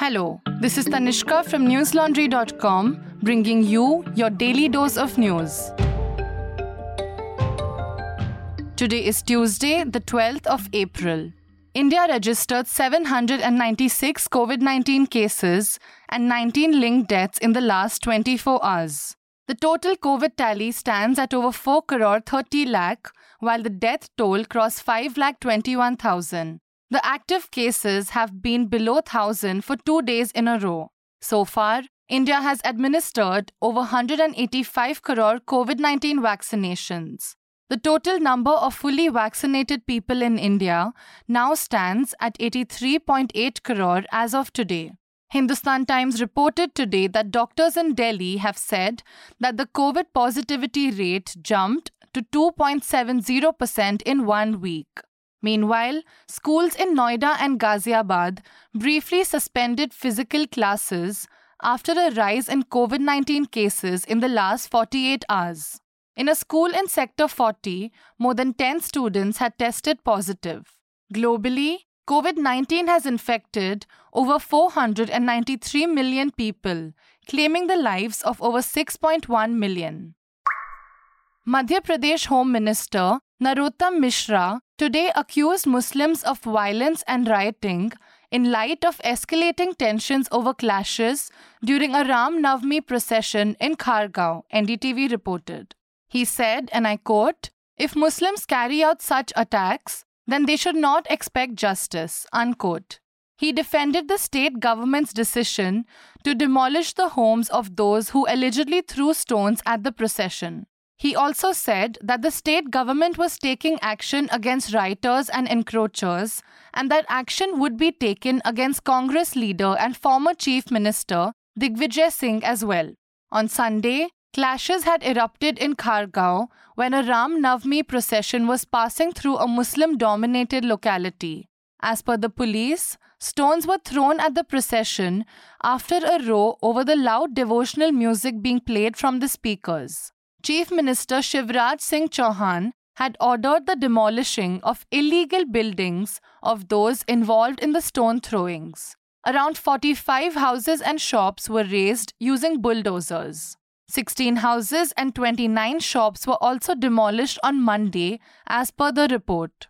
Hello, this is Tanishka from newslaundry.com bringing you your daily dose of news. Today is Tuesday, the 12th of April. India registered 796 COVID 19 cases and 19 linked deaths in the last 24 hours. The total COVID tally stands at over 4 crore 30 lakh, while the death toll crossed 5 lakh 21,000. The active cases have been below 1,000 for two days in a row. So far, India has administered over 185 crore COVID 19 vaccinations. The total number of fully vaccinated people in India now stands at 83.8 crore as of today. Hindustan Times reported today that doctors in Delhi have said that the COVID positivity rate jumped to 2.70% in one week. Meanwhile, schools in Noida and Ghaziabad briefly suspended physical classes after a rise in COVID 19 cases in the last 48 hours. In a school in Sector 40, more than 10 students had tested positive. Globally, COVID 19 has infected over 493 million people, claiming the lives of over 6.1 million. Madhya Pradesh Home Minister Narottam Mishra today accused Muslims of violence and rioting in light of escalating tensions over clashes during a Ram Navami procession in Khargone, NDTV reported. He said, and I quote, If Muslims carry out such attacks, then they should not expect justice, unquote. He defended the state government's decision to demolish the homes of those who allegedly threw stones at the procession. He also said that the state government was taking action against rioters and encroachers, and that action would be taken against Congress leader and former Chief Minister Digvijay Singh as well. On Sunday, clashes had erupted in Khargone when a Ram Navami procession was passing through a Muslim dominated locality. As per the police, stones were thrown at the procession after a row over the loud devotional music being played from the speakers. Chief Minister Shivraj Singh Chauhan had ordered the demolishing of illegal buildings of those involved in the stone throwings. Around 45 houses and shops were razed using bulldozers. 16 houses and 29 shops were also demolished on Monday, as per the report.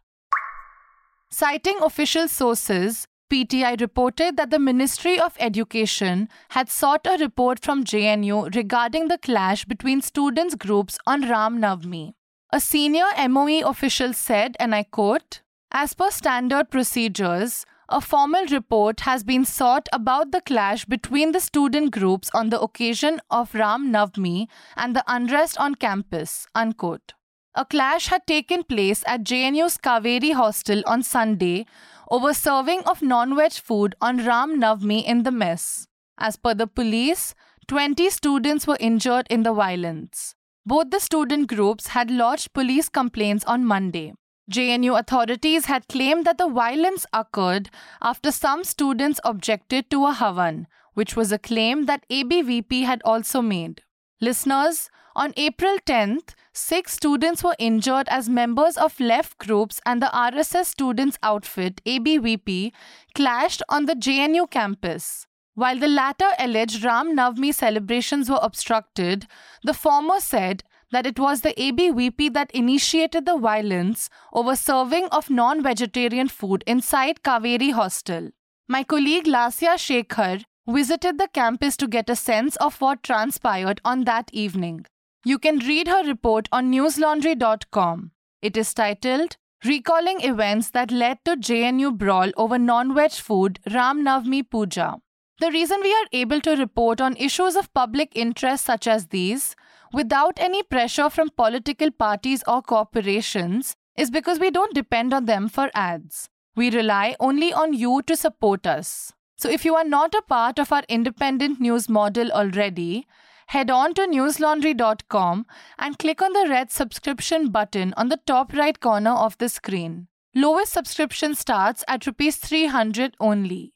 Citing official sources, PTI reported that the Ministry of Education had sought a report from JNU regarding the clash between students' groups on Ram Navami. A senior MOE official said, and I quote, As per standard procedures, a formal report has been sought about the clash between the student groups on the occasion of Ram Navami and the unrest on campus. Unquote. A clash had taken place at JNU's Kaveri hostel on Sunday over serving of non-veg food on Ram Navami in the mess. As per the police, 20 students were injured in the violence. Both the student groups had lodged police complaints on Monday. JNU authorities had claimed that the violence occurred after some students objected to a Havan, which was a claim that ABVP had also made. Listeners, on April 10th, six students were injured as members of left groups and the RSS students' outfit, ABVP, clashed on the JNU campus. While the latter alleged Ram Navami celebrations were obstructed, the former said that it was the ABVP that initiated the violence over serving of non vegetarian food inside Kaveri hostel. My colleague Lasya Shekhar visited the campus to get a sense of what transpired on that evening. You can read her report on newslaundry.com. It is titled Recalling Events That Led to JNU Brawl Over Non-Veg Food Ram Navami Puja. The reason we are able to report on issues of public interest such as these without any pressure from political parties or corporations is because we don't depend on them for ads. We rely only on you to support us. So if you are not a part of our independent news model already, head on to newslaundry.com and click on the red subscription button on the top right corner of the screen. Lowest subscription starts at rupees 300 only.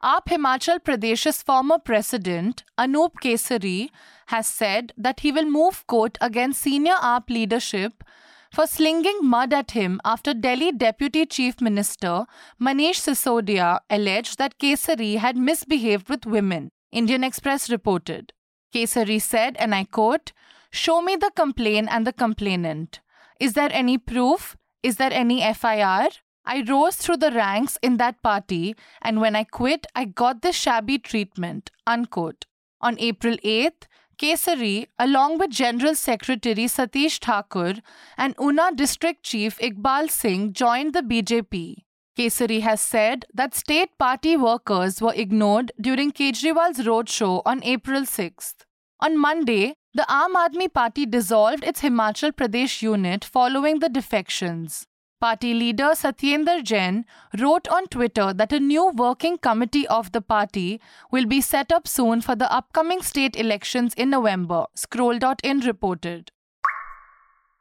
AAP Himachal Pradesh's former president, Anup Kesari, has said that he will move court against senior AAP leadership for slinging mud at him after Delhi Deputy Chief Minister Manish Sisodia alleged that Kesari had misbehaved with women, Indian Express reported. Kesari said, and I quote, Show me the complaint and the complainant. Is there any proof? Is there any FIR? I rose through the ranks in that party, and when I quit, I got this shabby treatment. Unquote. On April 8th, Kesari, along with General Secretary Satish Thakur and Una District Chief Iqbal Singh, joined the BJP. Kesari has said that state party workers were ignored during Kejriwal's roadshow on April 6th. On Monday, the Aam Aadmi Party dissolved its Himachal Pradesh unit following the defections. Party leader Satyendar Jain wrote on Twitter that a new working committee of the party will be set up soon for the upcoming state elections in November, Scroll.in reported.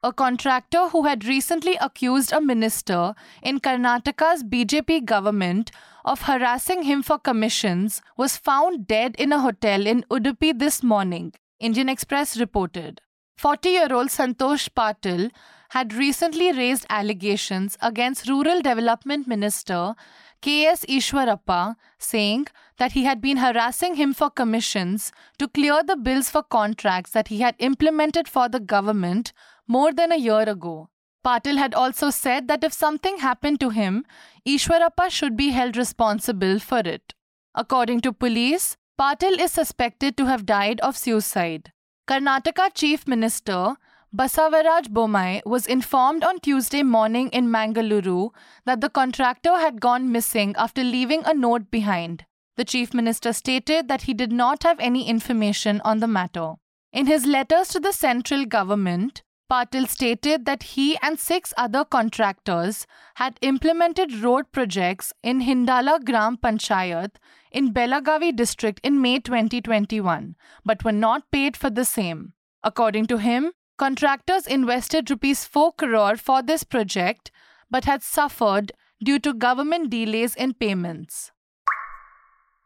A contractor who had recently accused a minister in Karnataka's BJP government of harassing him for commissions was found dead in a hotel in Udupi this morning, Indian Express reported. 40 year old Santosh Patil had recently raised allegations against Rural Development Minister K.S. Ishwarappa, saying that he had been harassing him for commissions to clear the bills for contracts that he had implemented for the government more than a year ago. Patil had also said that if something happened to him, Ishwarappa should be held responsible for it. According to police, Patil is suspected to have died of suicide. Karnataka Chief Minister Basavaraj Bommai was informed on Tuesday morning in Mangaluru that the contractor had gone missing after leaving a note behind. The Chief Minister stated that he did not have any information on the matter. In his letters to the central government, Patil stated that he and six other contractors had implemented road projects in Hindalga Gram Panchayat in Belagavi district in May 2021, but were not paid for the same. According to him, contractors invested rupees 4 crore for this project but had suffered due to government delays in payments.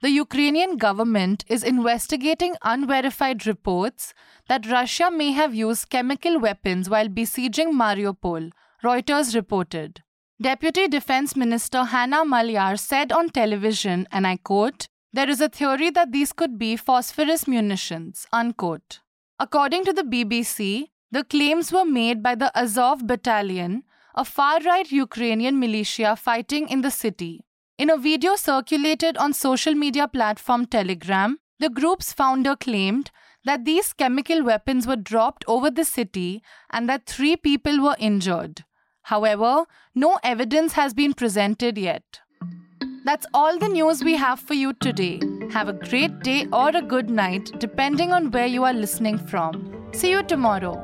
The Ukrainian government is investigating unverified reports that Russia may have used chemical weapons while besieging Mariupol, Reuters reported. Deputy Defense Minister Hanna Maliar said on television, and I quote, There is a theory that these could be phosphorus munitions, unquote. According to the BBC, the claims were made by the Azov Battalion, a far right Ukrainian militia fighting in the city. In a video circulated on social media platform Telegram, the group's founder claimed that these chemical weapons were dropped over the city and that three people were injured. However, no evidence has been presented yet. That's all the news we have for you today. Have a great day or a good night, depending on where you are listening from. See you tomorrow.